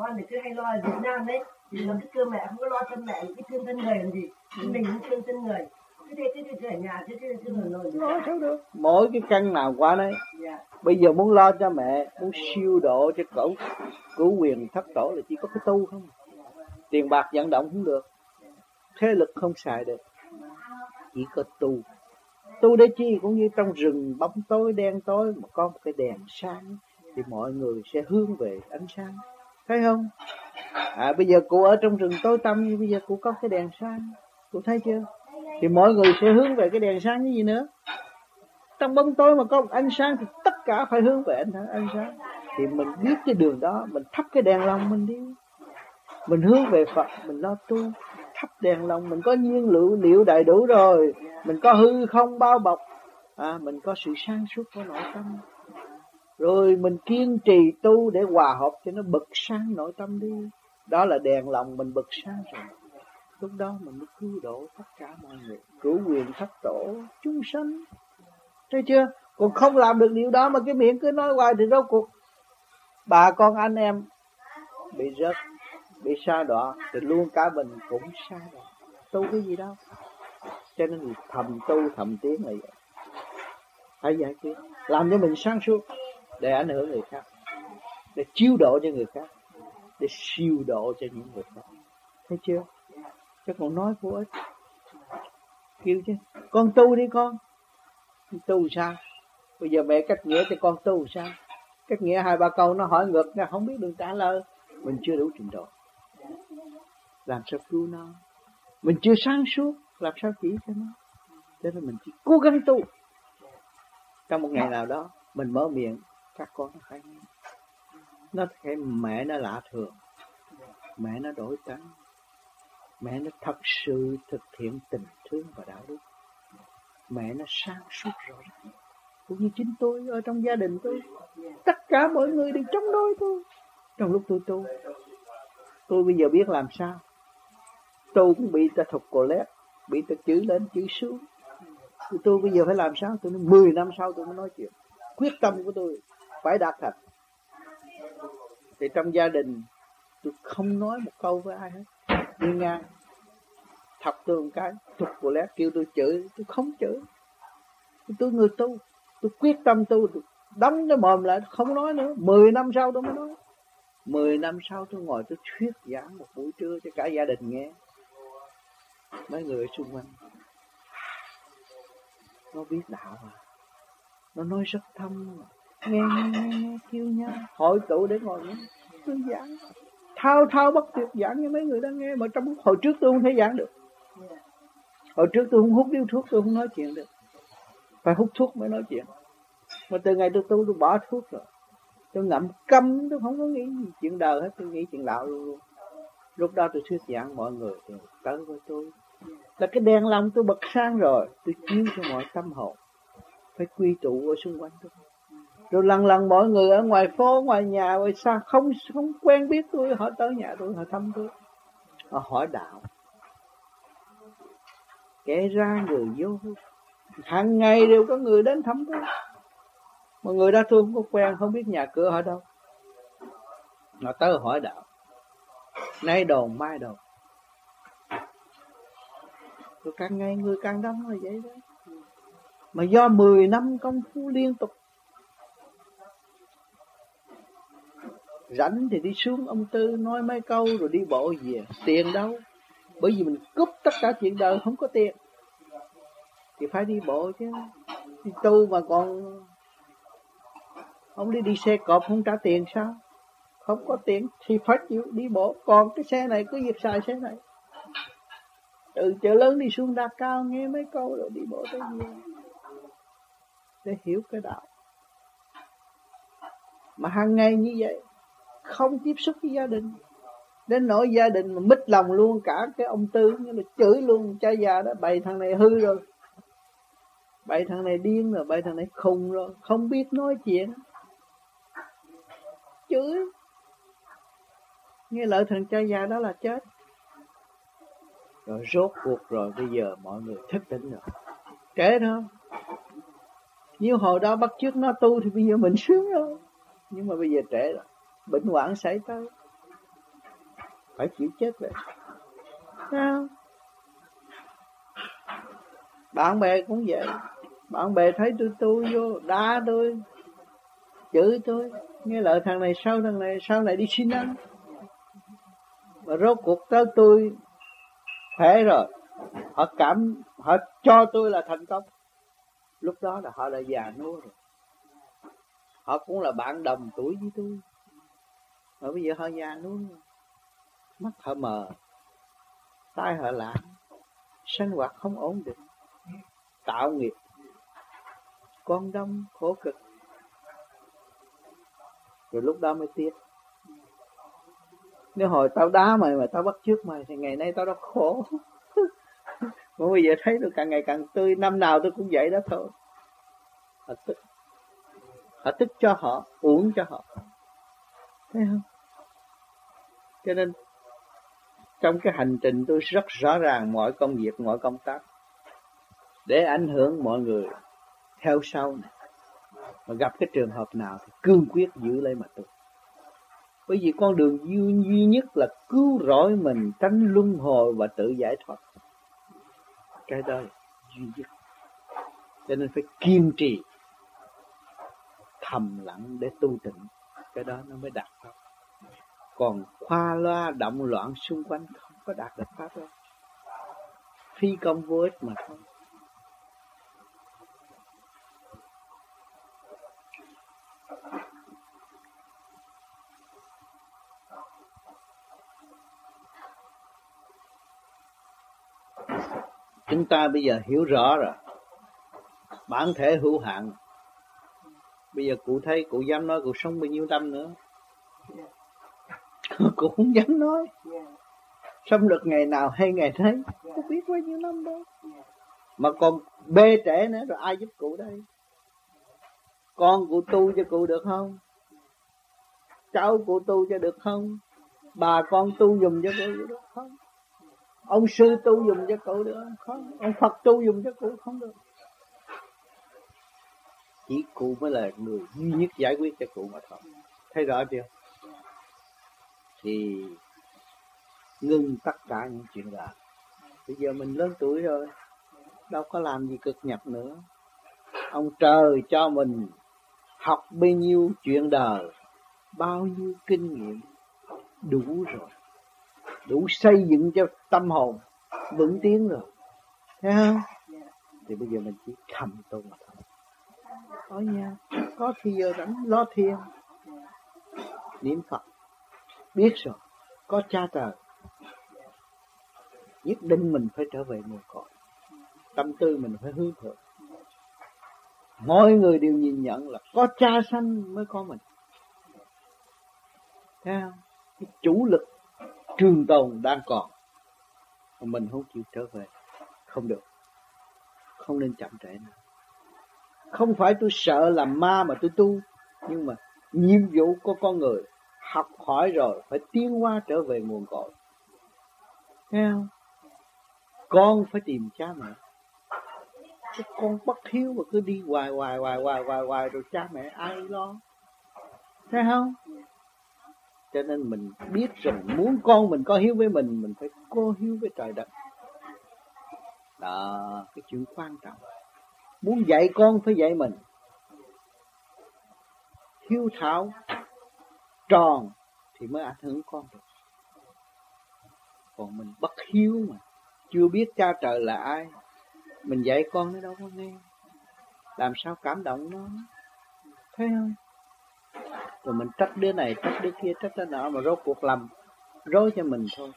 con thì cứ hay lo ở Việt Nam đấy thì nó cứ thương mẹ không có lo thân mẹ cứ thương thân người làm gì? Mình cũng thương thân người. Cứ thế cứ thế ở nhà cứ thế cứ nổi nổi lo sao được? Mỗi cái căn nào qua đấy yeah. Dạ. bây giờ muốn lo cho mẹ muốn siêu độ cho cậu cứu quyền thất tổ là chỉ có cái tu không? Tiền bạc vận động không được. Thế lực không xài được. Chỉ có tu. Tu để chi cũng như trong rừng bóng tối đen tối mà có một cái đèn sáng thì mọi người sẽ hướng về ánh sáng thấy không? À bây giờ cụ ở trong rừng tối tăm như bây giờ cụ có cái đèn sáng. Cụ thấy chưa? Thì mọi người sẽ hướng về cái đèn sáng như gì nữa? Trong bóng tối mà có một ánh sáng thì tất cả phải hướng về ánh, ánh sáng. Thì mình biết cái đường đó mình thắp cái đèn lòng mình đi. Mình hướng về Phật mình lo tu thắp đèn lòng. Mình có nhiên liệu liệu đầy đủ rồi. Mình có hư không bao bọc. À, mình có sự sáng suốt của nội tâm rồi mình kiên trì tu để hòa hợp cho nó bật sáng nội tâm đi. Đó là đèn lòng mình bật sáng rồi. Lúc đó mình mới cứu độ tất cả mọi người, cứu quyền thất tổ, chúng sanh. Thấy chưa? Còn không làm được điều đó mà cái miệng cứ nói hoài thì rốt cuộc bà con anh em bị rớt, bị xa đọa, thì luôn cả mình cũng xa đọa. Tu cái gì đâu. Cho nên thầm tu thầm tiến là vậy. Phải giải quyết. Làm cho mình sáng suốt để ảnh hưởng người khác, để chiếu độ cho người khác, để siêu độ cho những người khác. Thấy chưa? Chứ còn nói vô ích. Kêu chứ, con tu đi con. Tu sao? Bây giờ mẹ cách nghĩa cho con tu sao? Cách nghĩa hai ba câu nó hỏi ngược nó không biết đường trả lời. Mình chưa đủ trình độ. Làm sao cứu nó? Mình chưa sáng suốt, làm sao chỉ cho nó? Cho nên mình chỉ cố gắng tu. Trong một ngày nào đó, mình mở miệng các con nó thấy nó thấy mẹ nó lạ thường. Mẹ nó đổi tánh. Mẹ nó thật sự thực hiện tình thương và đạo đức. Mẹ nó sáng suốt rõ ràng. Cũng như chính tôi ở trong gia đình tôi. Tất cả mọi người đều chống đối tôi. Trong lúc tôi tu, tôi bây giờ biết làm sao? Tôi cũng bị ta thục cổ lét, bị ta chữ lên, chữ xuống. Tôi bây giờ phải làm sao? Tôi nói 10 năm sau tôi mới nói chuyện. Quyết tâm của tôi phải đạt thật. Thì trong gia đình, tôi không nói một câu với ai hết. Đi ngang, thọc tôi một cái, thục của lẽ kêu tôi chửi, tôi không chửi. Tôi người tu, tôi quyết tâm tu, tôi đóng cái mồm lại không nói nữa. 10 năm sau tôi mới nói. 10 năm sau tôi ngồi tôi thuyết giảng một buổi trưa cho cả gia đình nghe. Mấy người xung quanh, nó biết đạo à. Nó nói rất thâm nghe nghe nghe, nghe kêu nhau. Hội tụ để ngồi nghe. Tôi giảng thao thao bất tuyệt giảng cho mấy người đang nghe mà trong hồi trước tôi không thể giảng được. Hồi trước tôi không hút điếu thuốc tôi không nói chuyện được. Phải hút thuốc mới nói chuyện. Mà từ ngày tôi tu tôi bỏ thuốc rồi. Tôi ngậm câm tôi không có nghĩ chuyện đời hết tôi nghĩ chuyện đạo luôn luôn. Lúc đó tôi thuyết giảng mọi người thì tới với tôi. Là cái đèn lòng tôi bật sáng rồi tôi chiếu cho mọi tâm hồn. Phải quy tụ ở xung quanh tôi rồi lần lần mọi người ở ngoài phố, ngoài nhà, ngoài xa, không không quen biết tôi, họ tới nhà tôi, họ thăm tôi. Họ hỏi đạo. Kể ra người vô. Hàng ngày đều có người đến thăm tôi. Mà người đó tôi không có quen, không biết nhà cửa ở đâu. Họ tới hỏi đạo. Nay đồn, mai đồn. Rồi càng ngày người càng đông là vậy đó. Mà do 10 năm công phu liên tục rảnh thì đi xuống ông tư nói mấy câu rồi đi bộ về. Tiền đâu? Bởi vì mình cúp tất cả chuyện đời, không có tiền. Thì phải đi bộ chứ. Đi tu mà còn ông đi đi xe cọp không trả tiền sao? Không có tiền thì phải chịu đi bộ. Còn cái xe này, cứ việc xài xe này. Từ chợ lớn đi xuống đa cao nghe mấy câu rồi đi bộ tới nhà. Để hiểu cái đạo. Mà hàng ngày như vậy không tiếp xúc với gia đình. Đến nỗi gia đình mà mít lòng luôn, cả cái ông tư như là chửi luôn cha già đó, bày thằng này hư rồi. Bày thằng này điên rồi, bày thằng này khùng rồi, không biết nói chuyện. Chửi. Nghe lời thằng cha già đó là chết. Rồi rốt cuộc rồi, bây giờ mọi người thức tỉnh rồi. Kể thôi nếu hồi đó bắt trước nó tu thì bây giờ mình sướng rồi nhưng mà bây giờ trễ rồi bệnh hoạn xảy tới. Phải chịu chết vậy sao? Bạn bè cũng vậy. Bạn bè thấy tôi tu vô đá tôi chửi tôi. Nghe lời thằng này sau thằng này sau này đi xin ăn. Mà rốt cuộc tới tôi khỏe rồi. Họ cảm họ cho tôi là thành công. Lúc đó là họ đã già nua rồi. Họ cũng là bạn đồng tuổi với tôi mà bây giờ họ già luôn mắt họ mờ, tai họ lạ, sinh hoạt không ổn định, tạo nghiệp, con đông khổ cực. Rồi lúc đó mới tiếc. Nếu hồi tao đá mày mà tao bắt trước mày thì ngày nay tao đã khổ. Mà bây giờ thấy tôi càng ngày càng tươi, năm nào tôi cũng vậy đó thôi. Họ tức họ tức cho họ uống cho họ. Thấy không? Cho nên trong cái hành trình tôi rất rõ ràng mọi công việc mọi công tác. Để ảnh hưởng mọi người theo sau này. Mà gặp cái trường hợp nào thì cương quyết giữ lấy mà tu. Bởi vì con đường duy, duy nhất là cứu rỗi mình tránh luân hồi và tự giải thoát. Cái đó duy nhất. Cho nên phải kiên trì thầm lặng để tu tịnh. Cái đó nó mới đạt pháp còn khoa loa động loạn xung quanh không có đạt được pháp đâu. Phi công vô ích mà thôi. Chúng ta bây giờ hiểu rõ rồi. Bản thể hữu hạn. Bây giờ cụ thấy, cụ dám nói, cụ sống bao nhiêu năm nữa? Dạ. cụ không dám nói. Sống được ngày nào hay ngày đấy không biết bao nhiêu năm đâu. Mà còn bê trễ nữa rồi ai giúp cụ đây? Con cụ tu cho cụ được không? Cháu cụ tu cho được không? Bà con tu dùng cho cụ được không? Ông sư tu dùng cho cụ được không? Ông phật tu dùng cho cụ không được. Chỉ cụ mới là người duy nhất giải quyết cho cụ mà thôi. Thấy rõ chưa thì ngưng tất cả những chuyện đó bây giờ mình lớn tuổi rồi đâu có làm gì cực nhập nữa. Ông trời cho mình học bao nhiêu chuyện đời bao nhiêu kinh nghiệm đủ rồi. Đủ xây dựng cho tâm hồn vững tiến rồi. Thấy không? Thì bây giờ mình chỉ thầm tu mà thôi. Ở nhà có thì giờ rảnh lo thiền. Niệm phật biết rồi. Có cha trời nhất định mình phải trở về nguồn cội. Tâm tư mình phải hướng thượng. Mọi người đều nhìn nhận là có cha sanh mới có mình. Thấy không? Cái chủ lực trường tồn đang còn. Mà mình không chịu trở về. Không được. Không nên chậm trễ nữa. Không phải tôi sợ làm ma mà tôi tu, nhưng mà nhiệm vụ của con người học hỏi rồi phải tiến hóa trở về nguồn cội. Thấy không? Con phải tìm cha mẹ. Chứ con bất hiếu mà cứ đi hoài hoài hoài hoài hoài hoài rồi cha mẹ ai lo? Thấy không? Cho nên mình biết rằng muốn con mình có hiếu với mình mình phải có hiếu với trời đất. Đó, cái chuyện quan trọng. Muốn dạy con phải dạy mình. Hiếu thảo tròn thì mới ảnh hưởng con được. Còn mình bất hiếu mà, chưa biết cha trời là ai, mình dạy con nó đâu có nghe. Làm sao cảm động nó? Thấy không? Rồi mình trách đứa này, trách đứa kia, trách đứa nọ mà rốt cuộc lầm rối cho mình thôi.